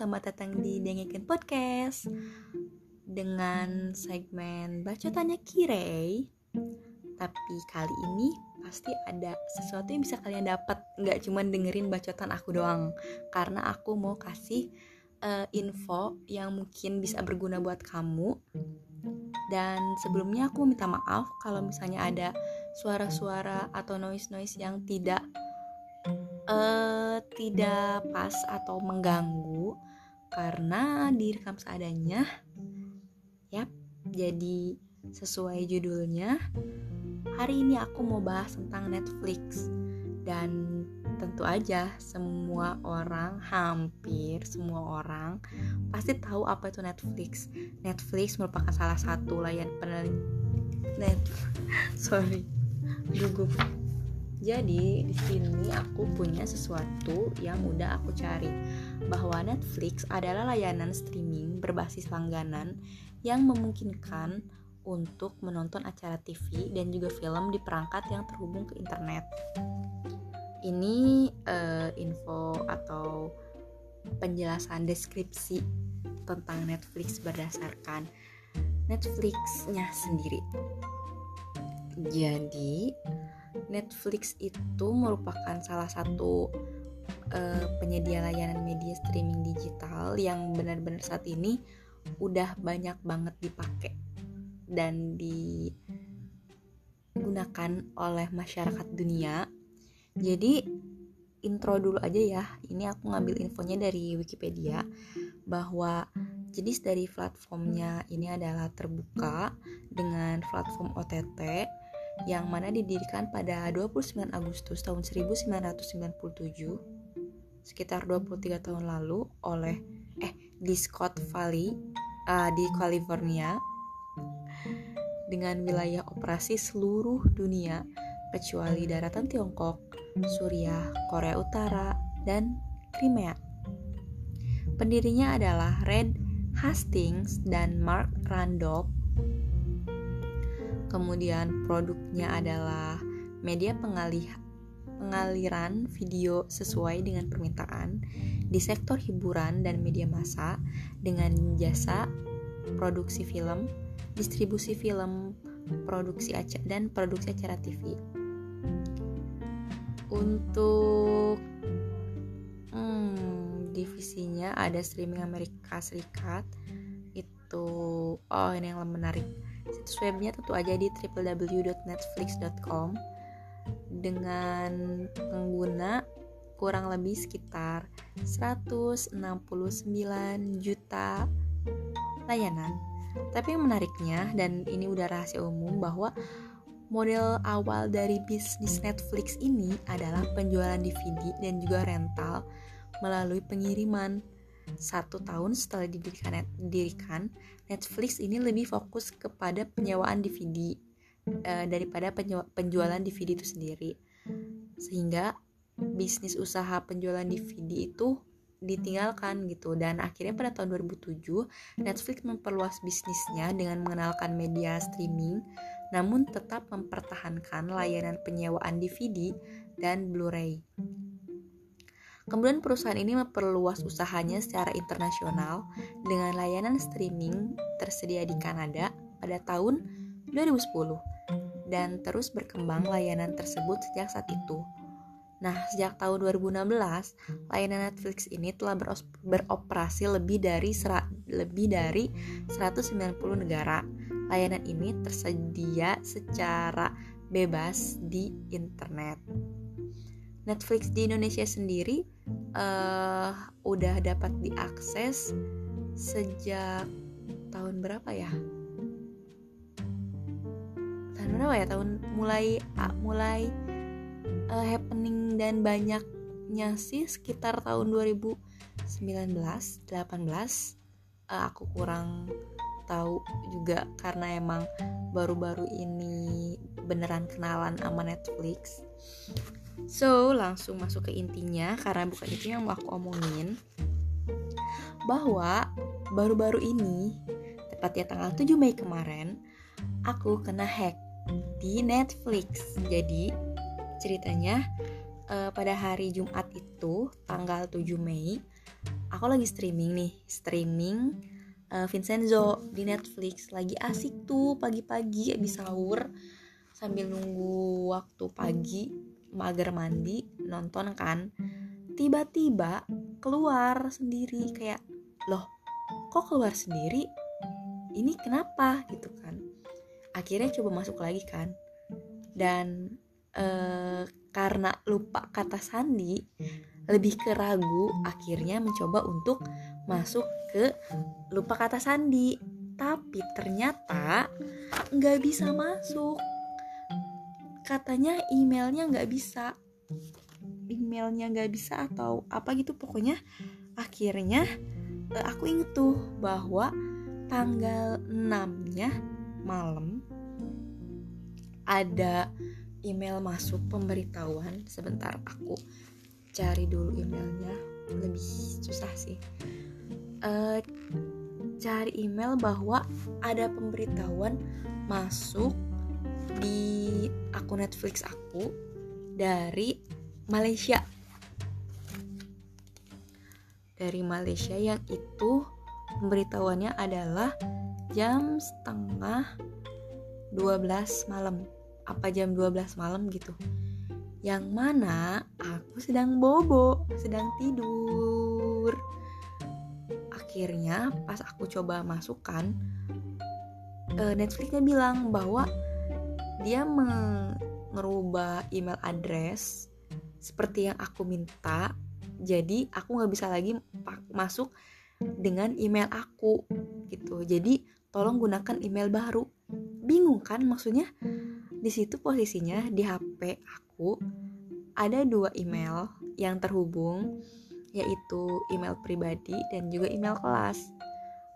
selamat datang di Dengekin Podcast. Dengan segmen bacotannya Kirei. Tapi kali ini pasti ada sesuatu yang bisa kalian dapat. Nggak cuma dengerin bacotan aku doang. Karena aku mau kasih uh, info yang mungkin bisa berguna buat kamu. Dan sebelumnya aku minta maaf kalau misalnya ada suara-suara atau noise-noise yang tidak uh, tidak pas atau mengganggu karena direkam seadanya. Yap, jadi sesuai judulnya, hari ini aku mau bahas tentang Netflix dan tentu aja semua orang hampir semua orang pasti tahu apa itu Netflix. Netflix merupakan salah satu layanan penelit net sorry gugup jadi di sini aku punya sesuatu yang udah aku cari bahwa Netflix adalah layanan streaming berbasis langganan yang memungkinkan untuk menonton acara TV dan juga film di perangkat yang terhubung ke internet. Ini uh, info atau penjelasan deskripsi tentang Netflix berdasarkan Netflixnya sendiri. Jadi Netflix itu merupakan salah satu uh, penyedia layanan media streaming digital yang benar-benar saat ini udah banyak banget dipakai dan digunakan oleh masyarakat dunia. Jadi intro dulu aja ya. Ini aku ngambil infonya dari Wikipedia bahwa jenis dari platformnya ini adalah terbuka dengan platform OTT yang mana didirikan pada 29 Agustus tahun 1997 sekitar 23 tahun lalu oleh eh di Scott Valley uh, di California dengan wilayah operasi seluruh dunia kecuali daratan Tiongkok, Suriah, Korea Utara, dan Crimea. Pendirinya adalah Red Hastings dan Mark Randolph Kemudian produknya adalah media pengalih pengaliran video sesuai dengan permintaan di sektor hiburan dan media massa dengan jasa produksi film, distribusi film, produksi acara dan produksi acara TV. Untuk hmm, divisinya ada streaming Amerika Serikat itu oh ini yang menarik Situs webnya tentu aja di www.netflix.com dengan pengguna kurang lebih sekitar 169 juta layanan. Tapi yang menariknya dan ini udah rahasia umum bahwa model awal dari bisnis Netflix ini adalah penjualan DVD dan juga rental melalui pengiriman satu tahun setelah didirikan, Netflix ini lebih fokus kepada penyewaan DVD uh, eh, daripada penjualan DVD itu sendiri sehingga bisnis usaha penjualan DVD itu ditinggalkan gitu dan akhirnya pada tahun 2007 Netflix memperluas bisnisnya dengan mengenalkan media streaming namun tetap mempertahankan layanan penyewaan DVD dan Blu-ray. Kemudian perusahaan ini memperluas usahanya secara internasional dengan layanan streaming tersedia di Kanada pada tahun 2010 dan terus berkembang layanan tersebut sejak saat itu. Nah, sejak tahun 2016, layanan Netflix ini telah beroperasi lebih dari lebih dari 190 negara. Layanan ini tersedia secara bebas di internet. Netflix di Indonesia sendiri uh, udah dapat diakses sejak tahun berapa ya? Tahun berapa ya? Tahun mulai mulai uh, happening dan banyaknya sih sekitar tahun 2019, 18 uh, aku kurang tahu juga karena emang baru-baru ini beneran kenalan sama Netflix So, langsung masuk ke intinya karena bukan itu yang mau aku omongin. Bahwa baru-baru ini, tepatnya tanggal 7 Mei kemarin, aku kena hack di Netflix. Jadi, ceritanya uh, pada hari Jumat itu, tanggal 7 Mei, aku lagi streaming nih streaming uh, Vincenzo di Netflix lagi asik tuh pagi-pagi abis sahur sambil nunggu waktu pagi mager mandi nonton kan tiba-tiba keluar sendiri kayak loh kok keluar sendiri? Ini kenapa? gitu kan. Akhirnya coba masuk lagi kan. Dan uh, karena lupa kata sandi lebih ke ragu akhirnya mencoba untuk masuk ke lupa kata sandi. Tapi ternyata nggak bisa masuk katanya emailnya nggak bisa. Emailnya nggak bisa atau apa gitu pokoknya akhirnya eh, aku inget tuh bahwa tanggal 6 nya malam ada email masuk pemberitahuan. Sebentar aku cari dulu emailnya. Lebih susah sih. Uh, cari email bahwa ada pemberitahuan masuk di akun Netflix aku dari Malaysia. Dari Malaysia yang itu pemberitahuannya adalah jam setengah 12 malam. Apa jam 12 malam gitu? Yang mana aku sedang bobo sedang tidur. Akhirnya pas aku coba masukkan uh, Netflixnya bilang bahwa dia merubah email address seperti yang aku minta jadi aku nggak bisa lagi masuk dengan email aku gitu jadi tolong gunakan email baru bingung kan maksudnya di situ posisinya di HP aku ada dua email yang terhubung yaitu email pribadi dan juga email kelas.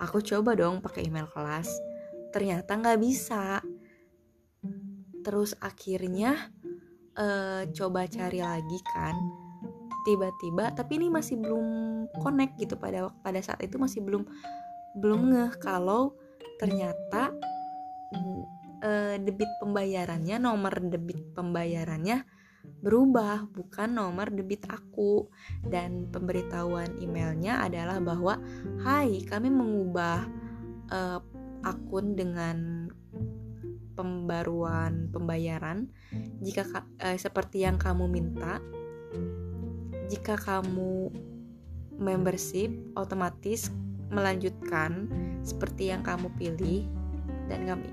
Aku coba dong pakai email kelas, ternyata nggak bisa. Terus akhirnya uh, coba cari lagi kan, tiba-tiba tapi ini masih belum connect gitu pada pada saat itu masih belum belum ngeh kalau ternyata uh, debit pembayarannya nomor debit pembayarannya berubah bukan nomor debit aku. Dan pemberitahuan emailnya adalah bahwa hai kami mengubah uh, akun dengan pembaruan pembayaran jika uh, seperti yang kamu minta jika kamu membership otomatis melanjutkan seperti yang kamu pilih dan kami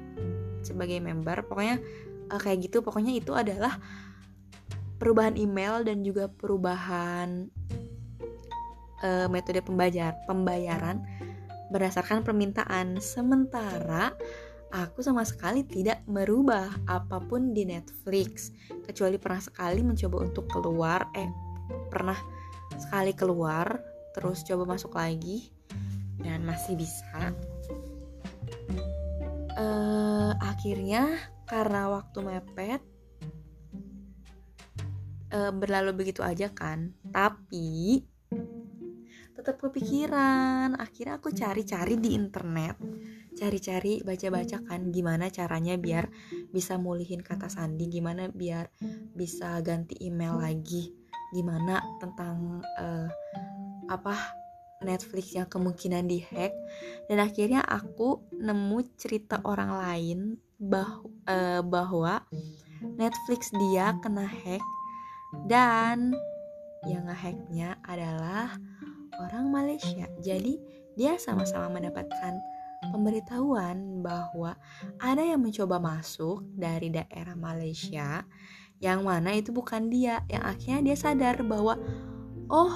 sebagai member. Pokoknya uh, kayak gitu. Pokoknya itu adalah perubahan email dan juga perubahan uh, metode pembayar pembayaran berdasarkan permintaan. Sementara aku sama sekali tidak merubah apa pun di Netflix. Kecuali pernah sekali mencoba untuk keluar eh pernah sekali keluar terus coba masuk lagi dan masih bisa. Uh, akhirnya karena waktu mepet uh, berlalu begitu aja kan. Tapi tetap kepikiran. Akhirnya aku cari-cari di internet cari-cari baca-baca kan gimana caranya biar bisa mulihin kata sandi gimana biar bisa ganti email lagi gimana tentang uh, apa Netflix yang kemungkinan dihack. Dan akhirnya aku nemu cerita orang lain bah uh, bahwa Netflix dia kena hack. Dan yang ngehacknya adalah orang Malaysia. Jadi dia sama-sama mendapatkan pemberitahuan bahwa ada yang mencoba masuk dari daerah Malaysia yang mana itu bukan dia. Yang akhirnya dia sadar bahwa oh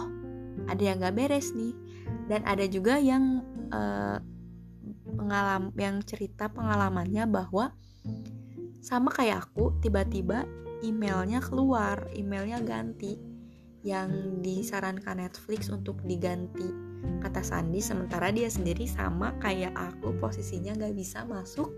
ada yang gak beres nih. Dan ada juga yang uh, pengalam yang cerita pengalamannya bahwa sama kayak aku tiba-tiba emailnya keluar, emailnya ganti. Yang disarankan Netflix untuk diganti kata Sandi sementara dia sendiri sama kayak aku posisinya gak bisa masuk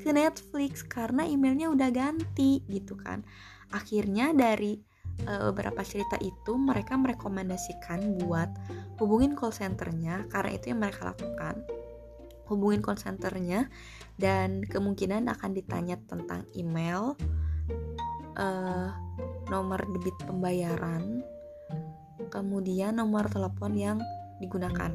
ke Netflix karena emailnya udah ganti gitu kan. Akhirnya dari uh, beberapa cerita itu mereka merekomendasikan buat hubungin call centernya karena itu yang mereka lakukan. Hubungin call centernya dan kemungkinan akan ditanya tentang email uh, nomor debit pembayaran, kemudian nomor telepon yang digunakan.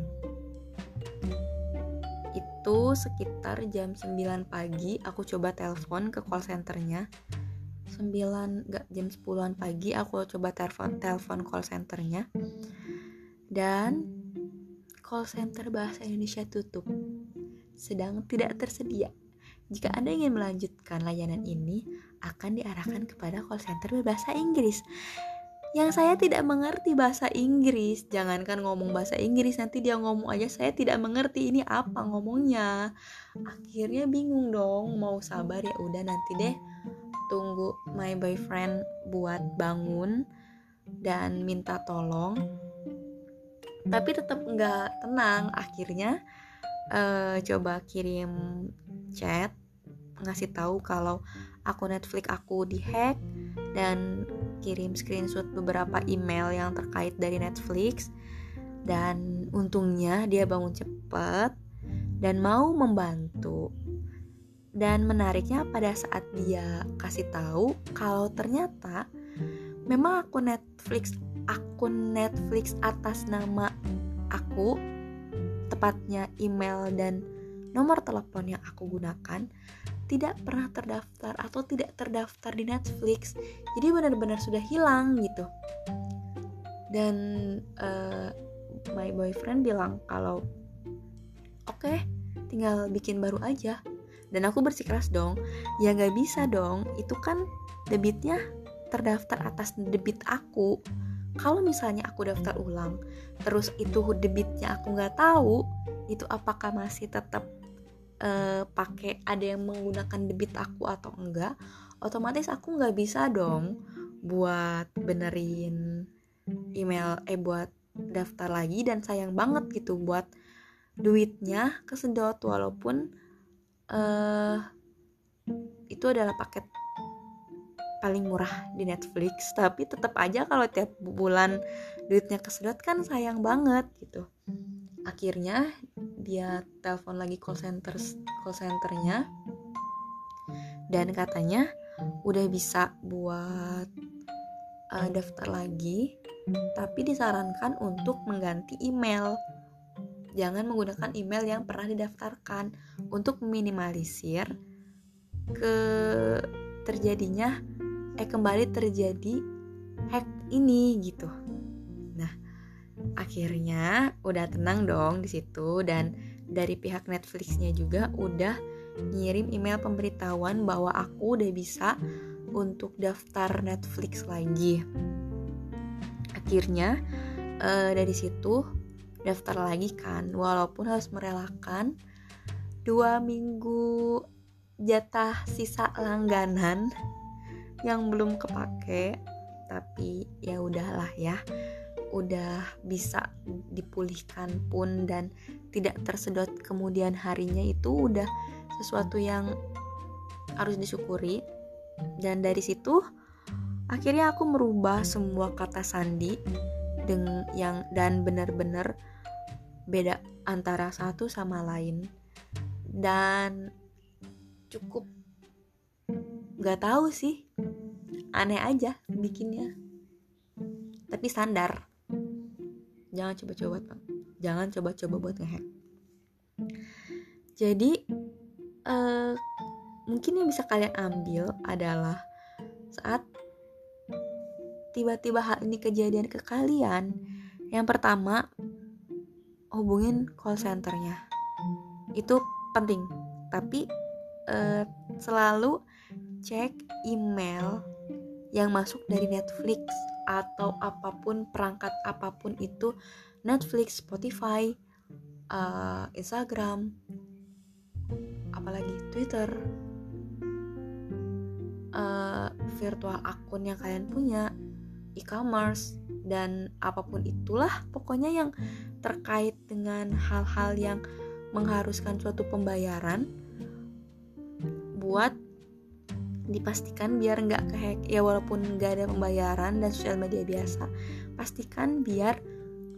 Itu sekitar jam 9 pagi aku coba telepon ke call centernya. 9 gak jam 10an pagi aku coba telepon telepon call centernya. Dan call center bahasa Indonesia tutup. Sedang tidak tersedia. Jika Anda ingin melanjutkan layanan ini, akan diarahkan kepada call center berbahasa Inggris. Yang saya tidak mengerti bahasa Inggris, jangankan ngomong bahasa Inggris, nanti dia ngomong aja saya tidak mengerti ini apa ngomongnya. Akhirnya bingung dong, mau sabar ya udah nanti deh tunggu my boyfriend buat bangun dan minta tolong. Tapi tetap nggak tenang, akhirnya uh, coba kirim chat ngasih tahu kalau akun Netflix aku dihack dan kirim screenshot beberapa email yang terkait dari Netflix. Dan untungnya dia bangun cepat dan mau membantu. Dan menariknya pada saat dia kasih tahu kalau ternyata memang akun Netflix akun Netflix atas nama aku tepatnya email dan nomor telepon yang aku gunakan tidak pernah terdaftar atau tidak terdaftar di Netflix jadi benar-benar sudah hilang gitu. Dan uh, my boyfriend bilang kalau oke okay, tinggal bikin baru aja. Dan aku bersikeras dong ya nggak bisa dong itu kan debitnya terdaftar atas debit aku. Kalau misalnya aku daftar ulang terus itu debitnya aku nggak tahu itu apakah masih tetap uh, pakai ada yang menggunakan debit aku atau enggak otomatis aku nggak bisa dong buat benerin email eh buat daftar lagi dan sayang banget gitu buat duitnya kesedot walaupun uh, itu adalah paket paling murah di Netflix. Tapi tetap aja kalau tiap bulan duitnya kesedot kan sayang banget gitu. Akhirnya dia telepon lagi call center call centernya. Dan katanya udah bisa buat uh, daftar lagi tapi disarankan untuk mengganti email. Jangan menggunakan email yang pernah didaftarkan. Untuk meminimalisir ke terjadinya eh kembali terjadi hack ini gitu akhirnya udah tenang dong di situ dan dari pihak Netflixnya juga udah ngirim email pemberitahuan bahwa aku udah bisa untuk daftar Netflix lagi. Akhirnya uh, dari situ daftar lagi kan, walaupun harus merelakan dua minggu jatah sisa langganan yang belum kepake, tapi ya udahlah ya udah bisa dipulihkan pun dan tidak tersedot kemudian harinya itu udah sesuatu yang harus disyukuri. Dan dari situ akhirnya aku merubah semua kata sandi dengan yang dan benar-benar beda antara satu sama lain. Dan cukup nggak tahu sih aneh aja bikinnya. Tapi standar jangan coba-coba jangan coba-coba buat ngehack. Jadi uh, mungkin yang bisa kalian ambil adalah saat tiba-tiba hal ini kejadian ke kalian yang pertama hubungin call centernya. Itu penting. Tapi uh, selalu cek email yang masuk dari Netflix atau apa pun perangkat apa pun itu Netflix, Spotify, uh, Instagram, apalagi Twitter, uh, virtual akun yang kalian punya, e-commerce dan apa pun itulah pokoknya yang terkait dengan hal-hal yang mengharuskan suatu pembayaran buat dipastikan biar nggak kehack ya walaupun nggak ada pembayaran dan sosial media biasa pastikan biar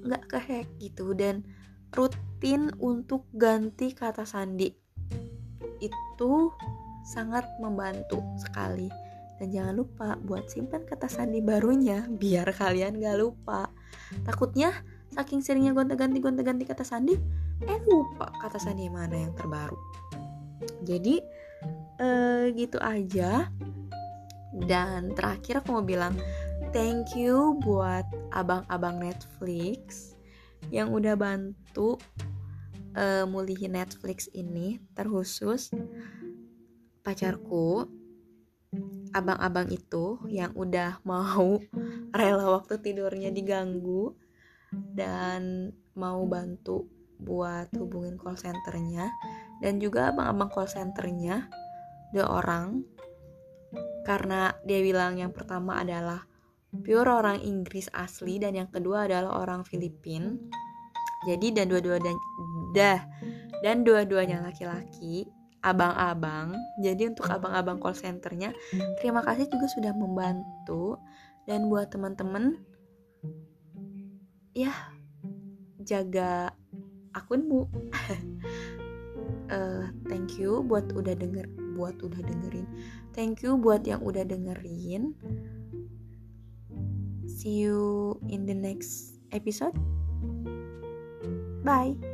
nggak kehack gitu. Dan rutin untuk ganti kata sandi itu sangat membantu sekali. Dan jangan lupa buat simpan kata sandi barunya biar kalian gak lupa. Takutnya saking seringnya gonta-ganti gonta-ganti kata sandi eh lupa kata sandi mana yang terbaru. Jadi eh, gitu aja. Dan terakhir aku mau bilang thank you buat abang-abang Netflix yang udah bantu uh, mulihin Netflix ini terkhusus pacarku. Abang-abang itu yang udah mau rela waktu tidurnya diganggu dan mau bantu buat hubungin call centernya. Dan juga abang-abang call centernya dua orang karena dia bilang yang pertama adalah pure orang Inggris asli dan yang kedua adalah orang Filipin. Jadi dan dua-dua dan dah. Dan dua-duanya laki-laki abang-abang. Jadi untuk abang-abang call centernya terima kasih juga sudah membantu. Dan buat teman-teman ya jaga akunmu. Uh, thank you buat udah denger buat udah dengerin. Thank you buat yang udah dengerin. See you in the next episode. Bye